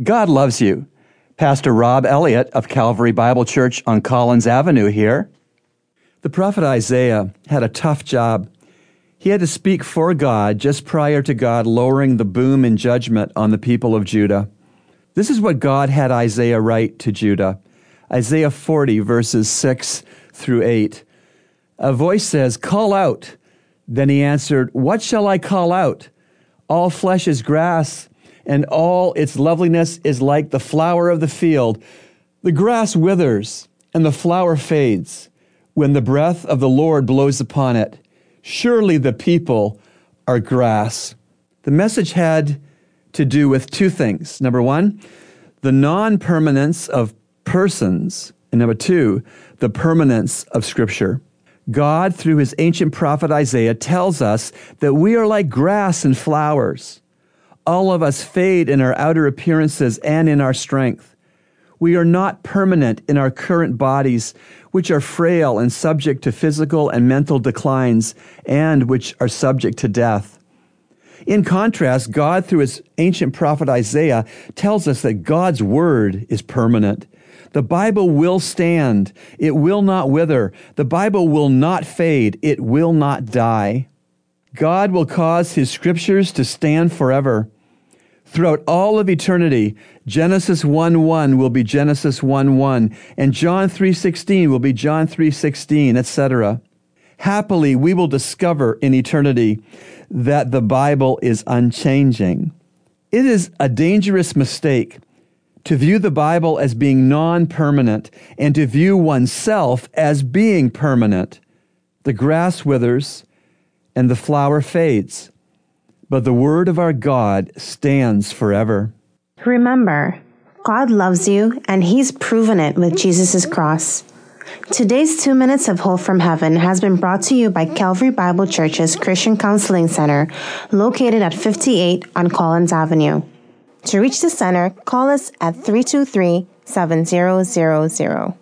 God loves you. Pastor Rob Elliott of Calvary Bible Church on Collins Avenue here. The prophet Isaiah had a tough job. He had to speak for God just prior to God lowering the boom in judgment on the people of Judah. This is what God had Isaiah write to Judah Isaiah 40, verses 6 through 8. A voice says, Call out. Then he answered, What shall I call out? All flesh is grass and all its loveliness is like the flower of the field. The grass withers, and the flower fades when the breath of the Lord blows upon it. Surely the people are grass. The message had to do with two things. Number one, the non permanence of persons. And number two, the permanence of Scripture. God, through his ancient prophet Isaiah, tells us that we are like grass and flowers all of us fade in our outer appearances and in our strength. We are not permanent in our current bodies, which are frail and subject to physical and mental declines, and which are subject to death. In contrast, God, through his ancient prophet Isaiah, tells us that God's word is permanent. The Bible will stand. It will not wither. The Bible will not fade. It will not die. God will cause his scriptures to stand forever. Throughout all of eternity, Genesis 1 1 will be Genesis 1 1, and John 3 16 will be John 3 16, etc. Happily, we will discover in eternity that the Bible is unchanging. It is a dangerous mistake to view the Bible as being non permanent and to view oneself as being permanent. The grass withers and the flower fades, but the word of our God stands forever. Remember, God loves you, and He's proven it with Jesus' cross. Today's Two Minutes of Hope from Heaven has been brought to you by Calvary Bible Church's Christian Counseling Center, located at 58 on Collins Avenue. To reach the center, call us at 323 7000.